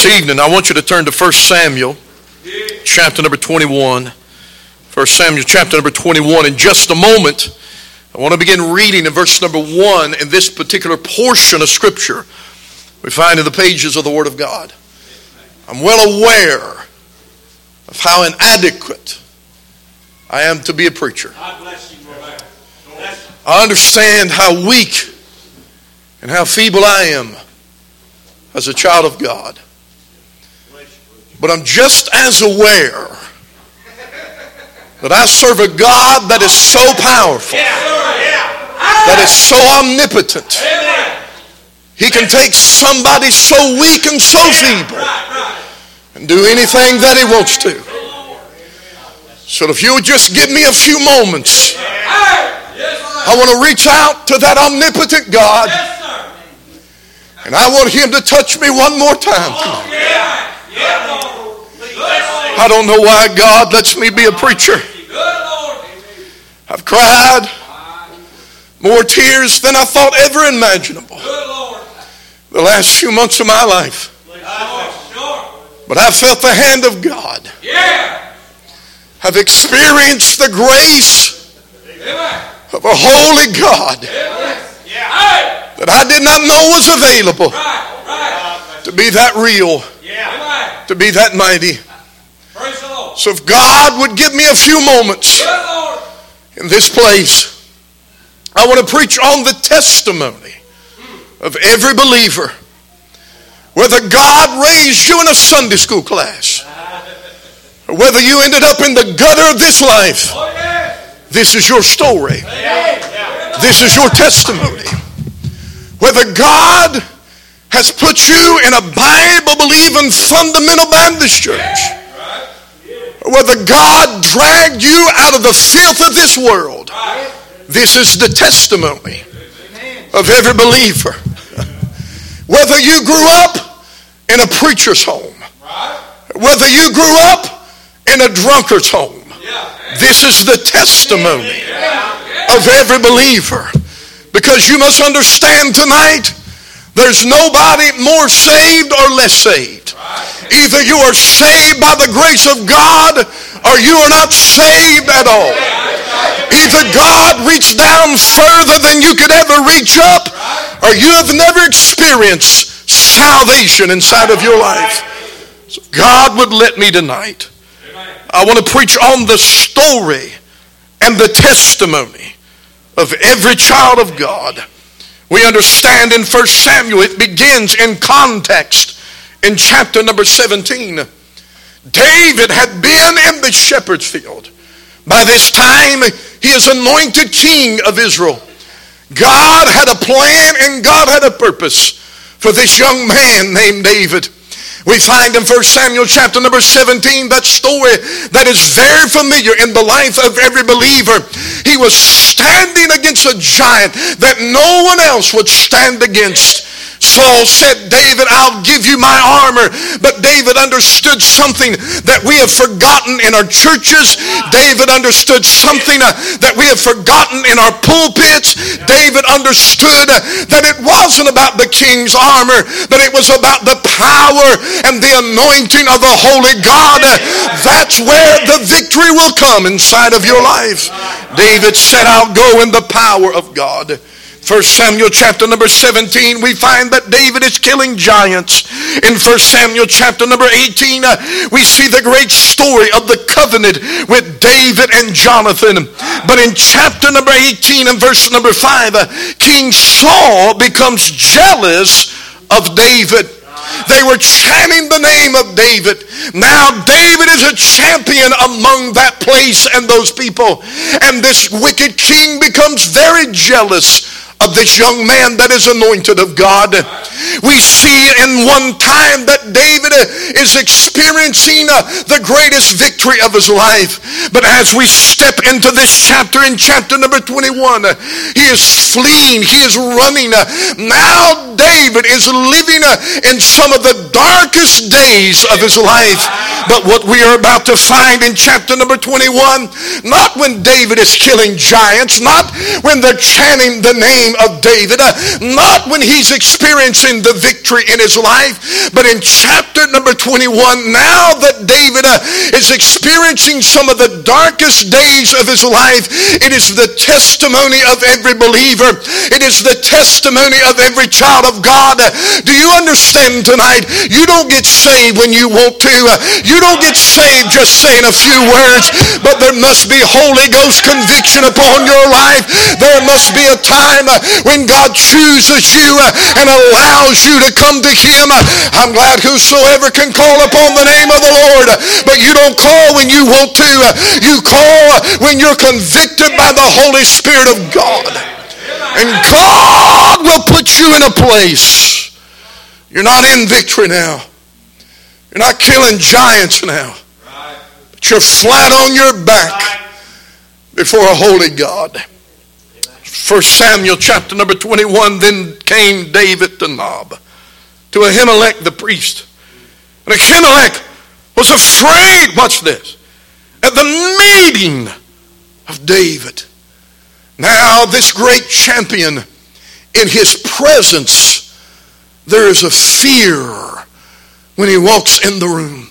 This evening, I want you to turn to 1 Samuel, chapter number 21. 1 Samuel, chapter number 21. In just a moment, I want to begin reading in verse number 1 in this particular portion of Scripture we find in the pages of the Word of God. I'm well aware of how inadequate I am to be a preacher. I understand how weak and how feeble I am as a child of God. But I'm just as aware that I serve a God that is so powerful, that is so omnipotent. He can take somebody so weak and so feeble and do anything that he wants to. So if you would just give me a few moments, I want to reach out to that omnipotent God. And I want him to touch me one more time. I don't know why God lets me be a preacher. I've cried more tears than I thought ever imaginable the last few months of my life. But I've felt the hand of God. I've experienced the grace of a holy God that I did not know was available to be that real, to be that mighty. So if God would give me a few moments in this place, I want to preach on the testimony of every believer. Whether God raised you in a Sunday school class, or whether you ended up in the gutter of this life, this is your story. This is your testimony. Whether God has put you in a Bible believing fundamental Baptist church, whether God dragged you out of the filth of this world, this is the testimony of every believer. Whether you grew up in a preacher's home, whether you grew up in a drunkard's home, this is the testimony of every believer. Because you must understand tonight, there's nobody more saved or less saved. Either you are saved by the grace of God or you are not saved at all. Either God reached down further than you could ever reach up or you have never experienced salvation inside of your life. So God would let me tonight. I want to preach on the story and the testimony of every child of God. We understand in 1 Samuel, it begins in context in chapter number 17. David had been in the shepherd's field. By this time, he is anointed king of Israel. God had a plan and God had a purpose for this young man named David. We find in 1 Samuel chapter number 17 that story that is very familiar in the life of every believer. He was standing against a giant that no one else would stand against. Saul said, David, I'll give you my armor. But David understood something that we have forgotten in our churches. David understood something uh, that we have forgotten in our pulpits. David understood that it wasn't about the king's armor, but it was about the power and the anointing of the Holy God. That's where the victory will come inside of your life. David said, I'll go in the power of God. First Samuel chapter number 17, we find that David is killing giants. In First Samuel chapter number 18, uh, we see the great story of the covenant with David and Jonathan. But in chapter number 18 and verse number 5, uh, King Saul becomes jealous of David. They were chanting the name of David. Now David is a champion among that place and those people. And this wicked king becomes very jealous of this young man that is anointed of God. We see in one time that David is experiencing uh, the greatest victory of his life. But as we step into this chapter, in chapter number 21, he is fleeing, he is running. Now David is living uh, in some of the darkest days of his life. But what we are about to find in chapter number 21, not when David is killing giants, not when they're chanting the name name of David, not when he's experiencing the victory in his life, but in chapter number 21, now that David is experiencing some of the darkest days of his life, it is the testimony of every believer. It is the testimony of every child of God. Do you understand tonight? You don't get saved when you want to. You don't get saved just saying a few words, but there must be Holy Ghost conviction upon your life. There must be a time when God chooses you uh, and allows you to come to Him. Uh, I'm glad whosoever can call upon the name of the Lord, uh, but you don't call when you want to. You call when you're convicted by the Holy Spirit of God. And God will put you in a place. You're not in victory now. You're not killing giants now. But you're flat on your back before a holy God. First Samuel chapter number 21, then came David to Nob, to Ahimelech the priest. And Ahimelech was afraid, watch this, at the meeting of David. Now, this great champion, in his presence, there is a fear when he walks in the room.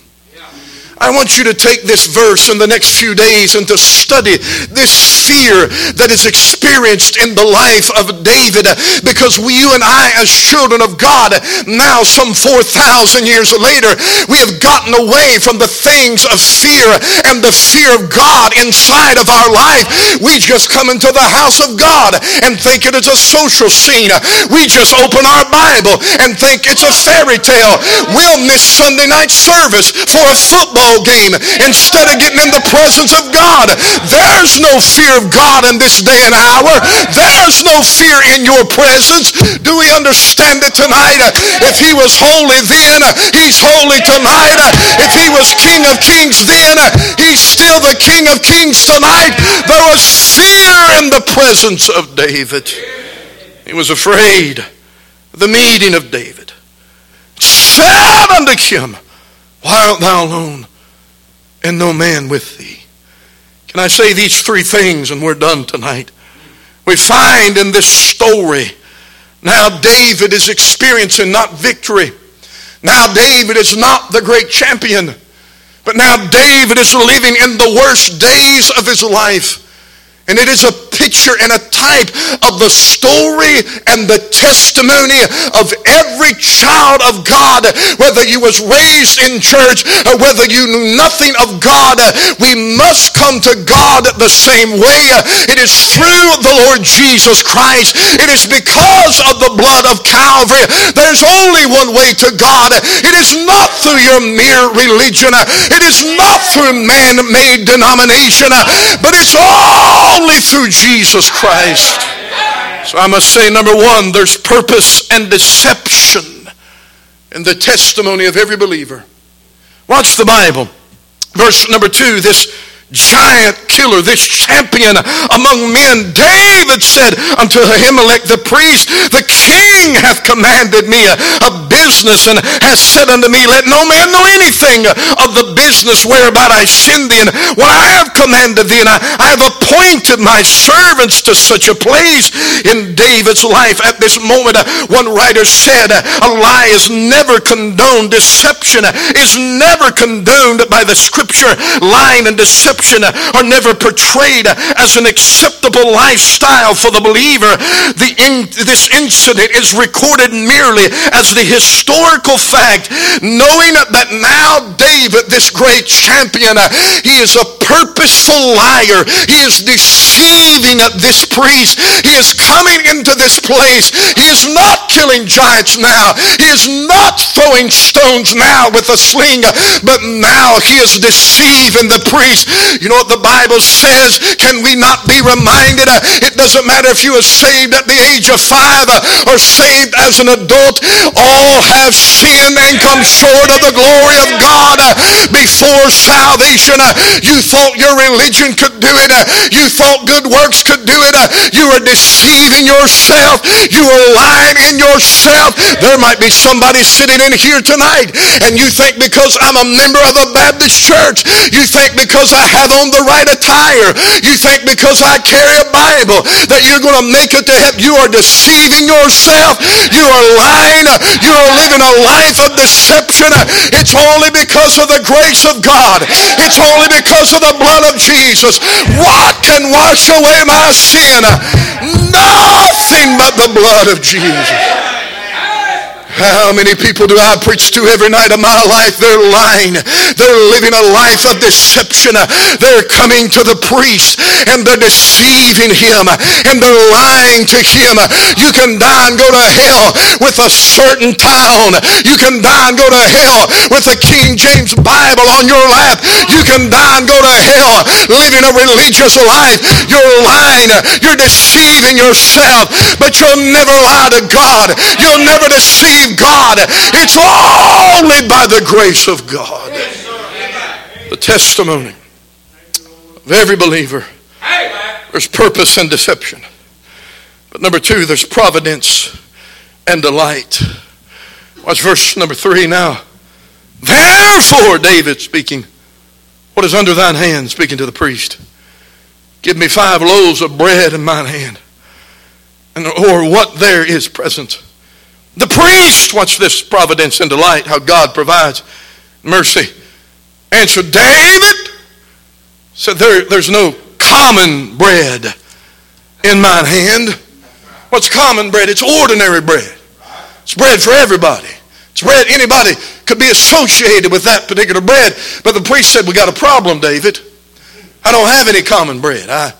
I want you to take this verse in the next few days and to study this fear that is experienced in the life of David because we, you and I as children of God now some 4,000 years later we have gotten away from the things of fear and the fear of God inside of our life. We just come into the house of God and think it is a social scene. We just open our Bible and think it's a fairy tale. We'll miss Sunday night service for a football game instead of getting in the presence of God. There's no fear of God in this day and hour. There's no fear in your presence. Do we understand it tonight? If he was holy then, he's holy tonight. If he was King of Kings then, he's still the King of Kings tonight. There was fear in the presence of David. He was afraid. The meeting of David said unto him, Why art thou alone? And no man with thee. Can I say these three things and we're done tonight? We find in this story now David is experiencing not victory. Now David is not the great champion. But now David is living in the worst days of his life. And it is a picture and a type of the story and the testimony of every child of God. Whether you was raised in church or whether you knew nothing of God, we must come to God the same way. It is through the Lord Jesus Christ. It is because of the blood of Calvary. There's only one way to God. It is not through your mere religion. It is not through man-made denomination, but it's only through Jesus Christ. So I must say, number one, there's purpose and deception in the testimony of every believer. Watch the Bible. Verse number two, this giant killer, this champion among men. David said unto Ahimelech the priest, The king hath commanded me a business and has said unto me, Let no man know anything of the business whereabout I send thee. And what I have commanded thee, and I, I have appointed my servants to such a place in David's life. At this moment, one writer said, A lie is never condoned. Deception is never condoned by the scripture. Lying and deception are never portrayed as an acceptable lifestyle for the believer. The in, this incident is recorded merely as the historical fact, knowing that now David, this great champion, he is a purposeful liar. He is deceiving this priest. He is coming into this place. He is not killing giants now. He is not throwing stones now with a sling, but now he is deceiving the priest. You know what the Bible says? Can we not be reminded? It doesn't matter if you are saved at the age of five or saved as an adult. All have sinned and come short of the glory of God before salvation. You thought your religion could do it. Uh, you thought good works could do it. Uh, you are deceiving yourself. You are lying in yourself. There might be somebody sitting in here tonight and you think because I'm a member of a Baptist church, you think because I have on the right attire, you think because I carry a Bible that you're going to make it to heaven. You are deceiving yourself. You are lying. You are living a life of deception. It's only because of the grace of God. It's only because of the blood of Jesus. What can wash away my sin? Nothing but the blood of Jesus. How many people do I preach to every night of my life? They're lying. They're living a life of deception. They're coming to the priest and they're deceiving him and they're lying to him. You can die and go to hell with a certain town. You can die and go to hell with a King James Bible on your lap. You can die and go to hell living a religious life. You're lying. You're deceiving yourself. But you'll never lie to God. You'll never deceive God. It's only by the grace of God. The testimony of every believer. There's purpose and deception. But number two, there's providence and delight. Watch verse number three now. Therefore, David speaking, what is under thine hand, speaking to the priest? Give me five loaves of bread in mine hand, and or what there is present. The priest, watch this providence and delight, how God provides mercy. Answered David, said, there, There's no common bread in mine hand. What's common bread? It's ordinary bread. It's bread for everybody. It's bread anybody could be associated with that particular bread. But the priest said, We got a problem, David. I don't have any common bread. I,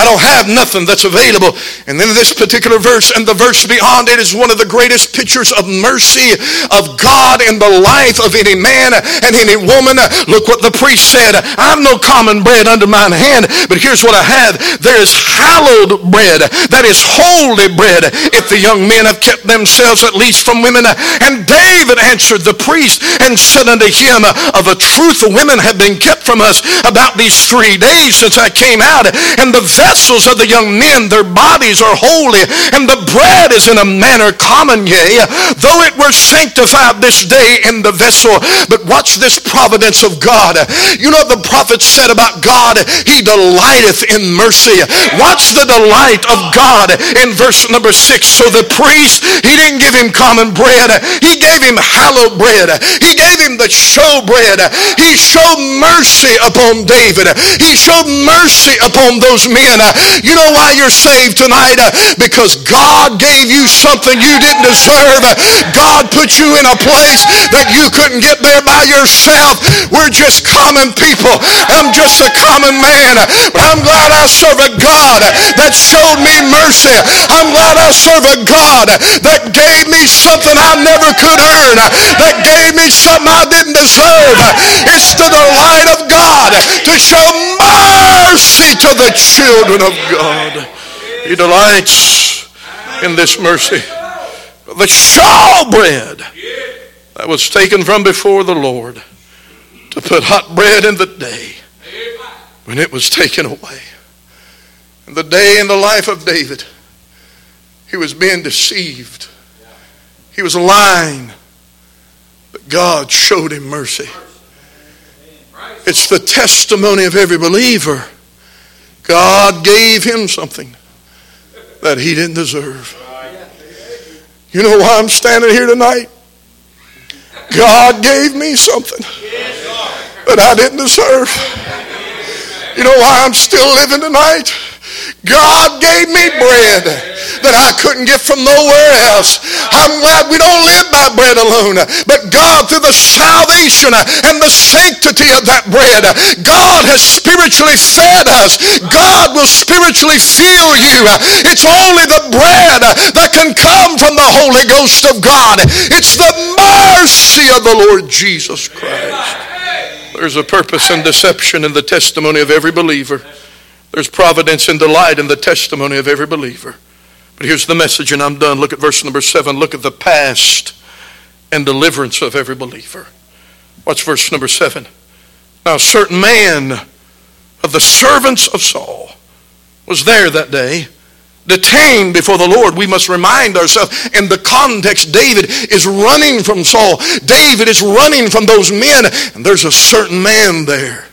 I don't have nothing that's available. And then this particular verse and the verse beyond it is one of the greatest pictures of mercy of God in the life of any man and any woman. Look what the priest said. I have no common bread under mine hand, but here's what I have. There is hallowed bread. That is holy bread if the young men have kept themselves at least from women. And David answered the priest and said unto him, Of a truth the women have been kept from us about these three days since I came out. And the vessels of the young men, their bodies are holy, and the bread is in a manner common, yea, though it were sanctified this day in the vessel. But watch this providence of God. You know the prophet said about God, he delighteth in mercy. Watch the delight of God in verse number six. So the priest, he didn't give him common bread. He gave him hallowed bread. He gave him the show bread. He showed mercy upon David. He showed mercy upon those men. Uh, you know why you're saved tonight? Uh, because God gave you something you didn't deserve. Uh, God put you in a place that you couldn't get there by yourself. We're just common people. I'm just a common man. But I'm glad I serve a God that showed me mercy. I'm glad I serve a God that gave me something I never could earn. That gave me something I didn't deserve. It's to the light of God to show mercy to the children children of God. He delights in this mercy. The showbread that was taken from before the Lord to put hot bread in the day when it was taken away. In the day in the life of David, he was being deceived. He was lying. But God showed him mercy. It's the testimony of every believer God gave him something that he didn't deserve. You know why I'm standing here tonight? God gave me something that I didn't deserve. You know why I'm still living tonight? God gave me bread that I couldn't get from nowhere else. I'm glad we don't live by bread alone, but God, through the salvation and the sanctity of that bread, God has spiritually fed us. God will spiritually fill you. It's only the bread that can come from the Holy Ghost of God. It's the mercy of the Lord Jesus Christ. There's a purpose and deception in the testimony of every believer. There's providence and delight in the testimony of every believer. But here's the message, and I'm done. Look at verse number seven. Look at the past and deliverance of every believer. Watch verse number seven. Now, a certain man of the servants of Saul was there that day, detained before the Lord. We must remind ourselves in the context, David is running from Saul. David is running from those men, and there's a certain man there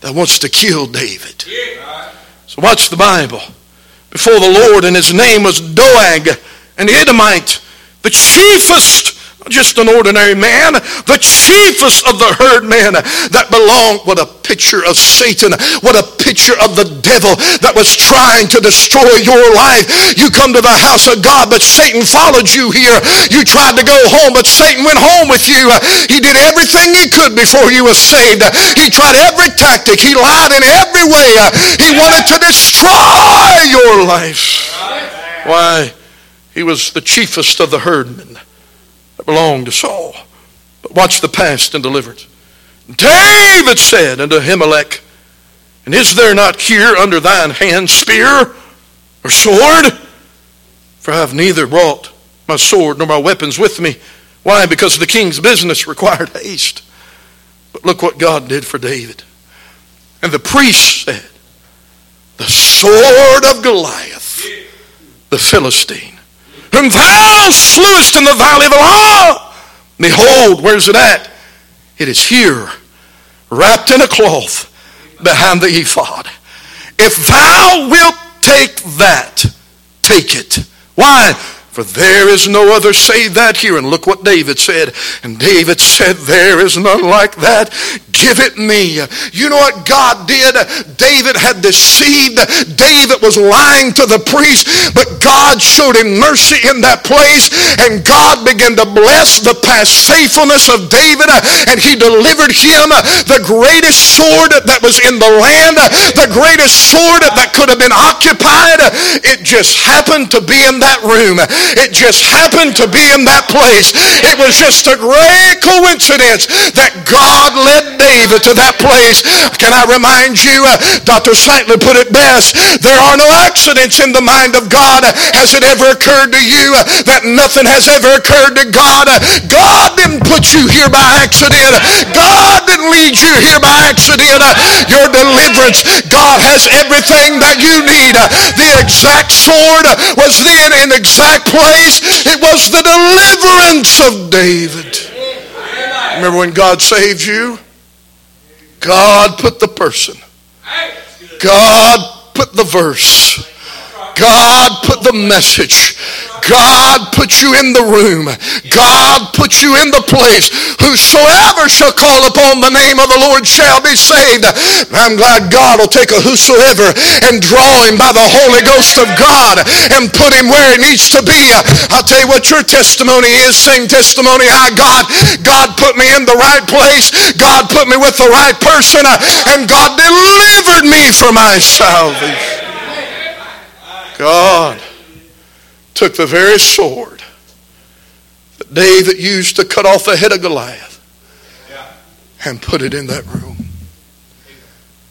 that wants to kill David. So watch the Bible. Before the Lord, and his name was Doeg, an Edomite, the chiefest just an ordinary man, the chiefest of the herdmen that belonged. What a picture of Satan. What a picture of the devil that was trying to destroy your life. You come to the house of God, but Satan followed you here. You tried to go home, but Satan went home with you. He did everything he could before you were saved. He tried every tactic. He lied in every way. He wanted to destroy your life. Why? He was the chiefest of the herdmen that belonged to Saul. But watch the past and deliverance. David said unto Ahimelech, And is there not here under thine hand spear or sword? For I have neither brought my sword nor my weapons with me. Why? Because the king's business required haste. But look what God did for David. And the priest said, The sword of Goliath, the Philistine whom thou slewest in the valley of Elah. Behold, where's it at? It is here, wrapped in a cloth behind the ephod. If thou wilt take that, take it. Why? For there is no other save that here. And look what David said. And David said, There is none like that. Give it me. You know what God did? David had deceived. David was lying to the priest, but God showed him mercy in that place. And God began to bless the past faithfulness of David. And he delivered him the greatest sword that was in the land, the greatest sword that could have been occupied. It just happened to be in that room. It just happened to be in that place. It was just a great coincidence that God led David to that place. Can I remind you, uh, Dr. Saintler put it best, there are no accidents in the mind of God. Has it ever occurred to you uh, that nothing has ever occurred to God? God didn't put you here by accident. God didn't lead you here by accident. Your deliverance, God has everything that you need. The exact sword was then in exact place. It was the deliverance of David. Remember when God saved you? God put the person. God put the verse. God put the message. God put you in the room. God put you in the place. Whosoever shall call upon the name of the Lord shall be saved. I'm glad God will take a whosoever and draw him by the Holy Ghost of God and put him where he needs to be. I'll tell you what your testimony is. Same testimony I got. God put me in the right place. God put me with the right person. And God delivered me for my salvation. God took the very sword that David used to cut off the head of Goliath and put it in that room.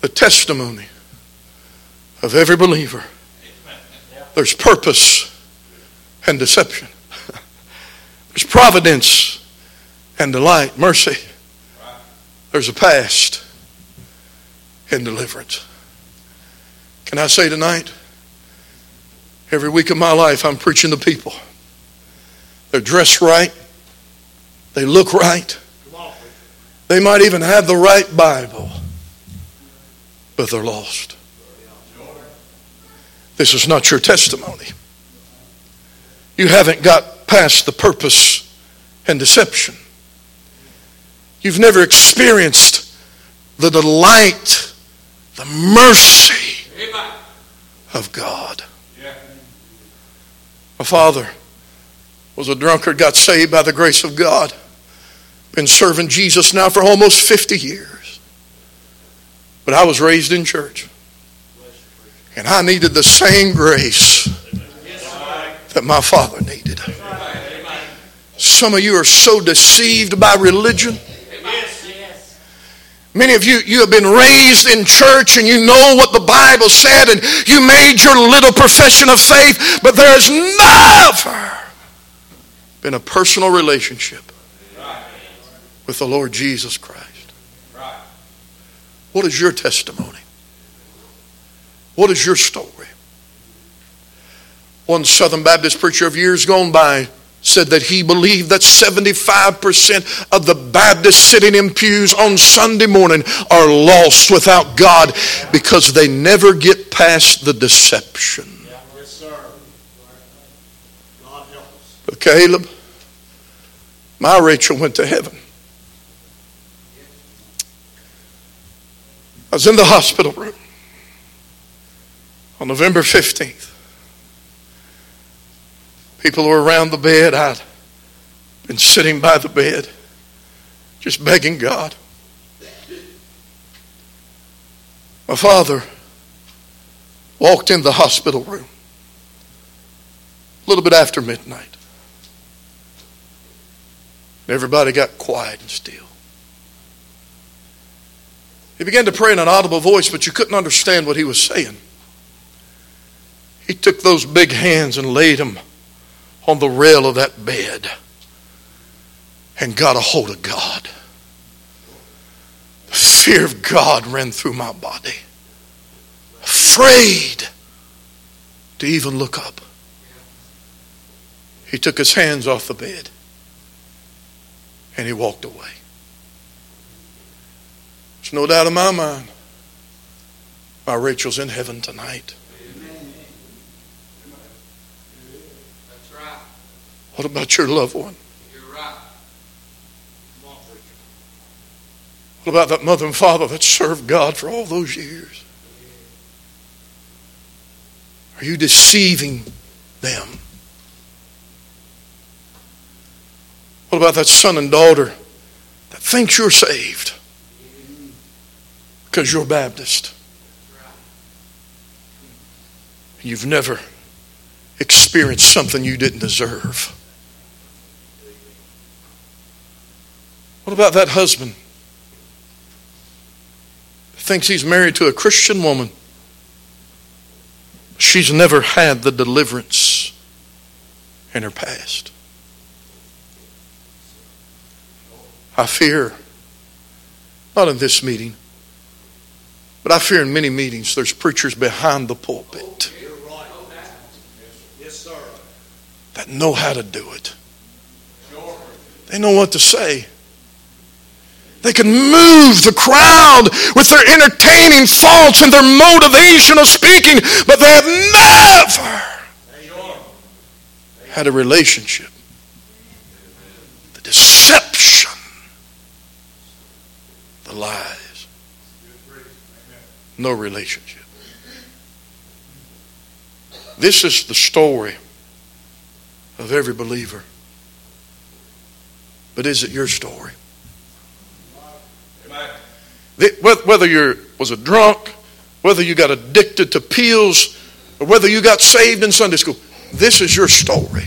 The testimony of every believer. There's purpose and deception. There's providence and delight, mercy. There's a past and deliverance. Can I say tonight? Every week of my life, I'm preaching to people. They're dressed right, they look right, they might even have the right Bible, but they're lost. This is not your testimony. You haven't got past the purpose and deception. You've never experienced the delight, the mercy of God. My father was a drunkard, got saved by the grace of God. Been serving Jesus now for almost 50 years. But I was raised in church. And I needed the same grace that my father needed. Some of you are so deceived by religion. Many of you, you have been raised in church and you know what the Bible said and you made your little profession of faith, but there has never been a personal relationship with the Lord Jesus Christ. What is your testimony? What is your story? One Southern Baptist preacher of years gone by said that he believed that 75% of the Baptists sitting in pews on Sunday morning are lost without God because they never get past the deception. But Caleb, my Rachel went to heaven. I was in the hospital room on November 15th. People were around the bed. I'd been sitting by the bed, just begging God. My father walked in the hospital room a little bit after midnight. Everybody got quiet and still. He began to pray in an audible voice, but you couldn't understand what he was saying. He took those big hands and laid them on the rail of that bed and got a hold of God. The fear of God ran through my body. Afraid to even look up. He took his hands off the bed and he walked away. There's no doubt in my mind. My Rachel's in heaven tonight. What about your loved one? You're right. On, what about that mother and father that served God for all those years? Are you deceiving them? What about that son and daughter that thinks you're saved because you're Baptist? You've never experienced something you didn't deserve. What about that husband? Thinks he's married to a Christian woman. She's never had the deliverance in her past. I fear, not in this meeting, but I fear in many meetings there's preachers behind the pulpit Yes, sir. that know how to do it. They know what to say. They can move the crowd with their entertaining thoughts and their motivational speaking, but they have never had a relationship. The deception, the lies, no relationship. This is the story of every believer. But is it your story? Whether you was a drunk, whether you got addicted to pills, or whether you got saved in Sunday school, this is your story.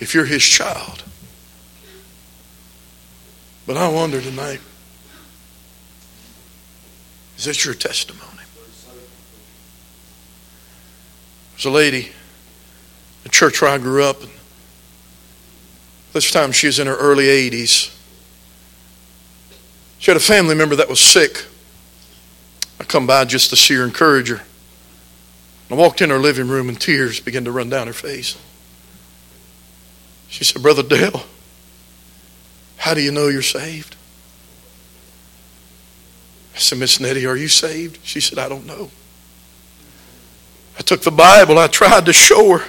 If you're his child. But I wonder tonight, is this your testimony? There's a lady, the church where I grew up. This time she was in her early 80s. She had a family member that was sick. I come by just to see her, encourage her. I walked in her living room and tears began to run down her face. She said, Brother Dale, how do you know you're saved? I said, Miss Nettie, are you saved? She said, I don't know. I took the Bible, I tried to show her.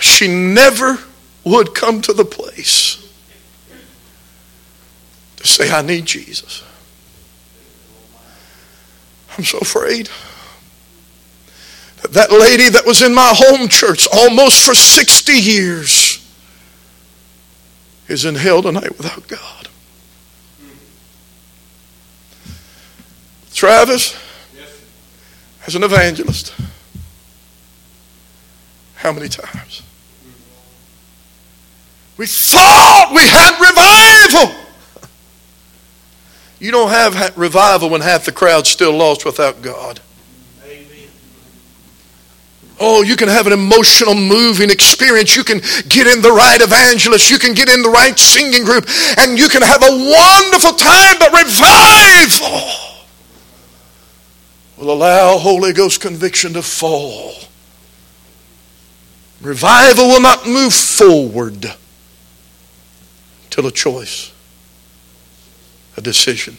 She never would come to the place say, I need Jesus. I'm so afraid. That that lady that was in my home church almost for 60 years is in hell tonight without God. Travis, as an evangelist, how many times? We thought we had revival. You don't have revival when half the crowd's still lost without God. Oh, you can have an emotional, moving experience. You can get in the right evangelist. You can get in the right singing group. And you can have a wonderful time, but revival will allow Holy Ghost conviction to fall. Revival will not move forward till a choice, a decision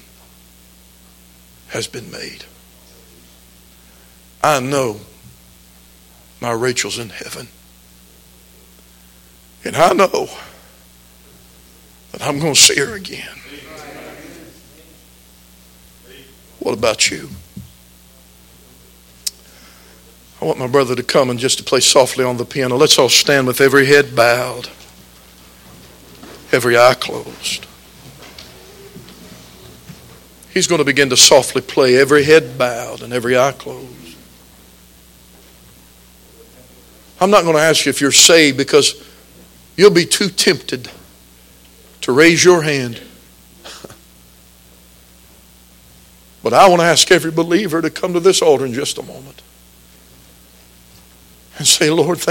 has been made. I know my Rachel's in heaven. And I know that I'm going to see her again. What about you? I want my brother to come and just to play softly on the piano. Let's all stand with every head bowed, every eye closed. He's going to begin to softly play, every head bowed and every eye closed. I'm not going to ask you if you're saved because you'll be too tempted to raise your hand. But I want to ask every believer to come to this altar in just a moment and say, Lord, thank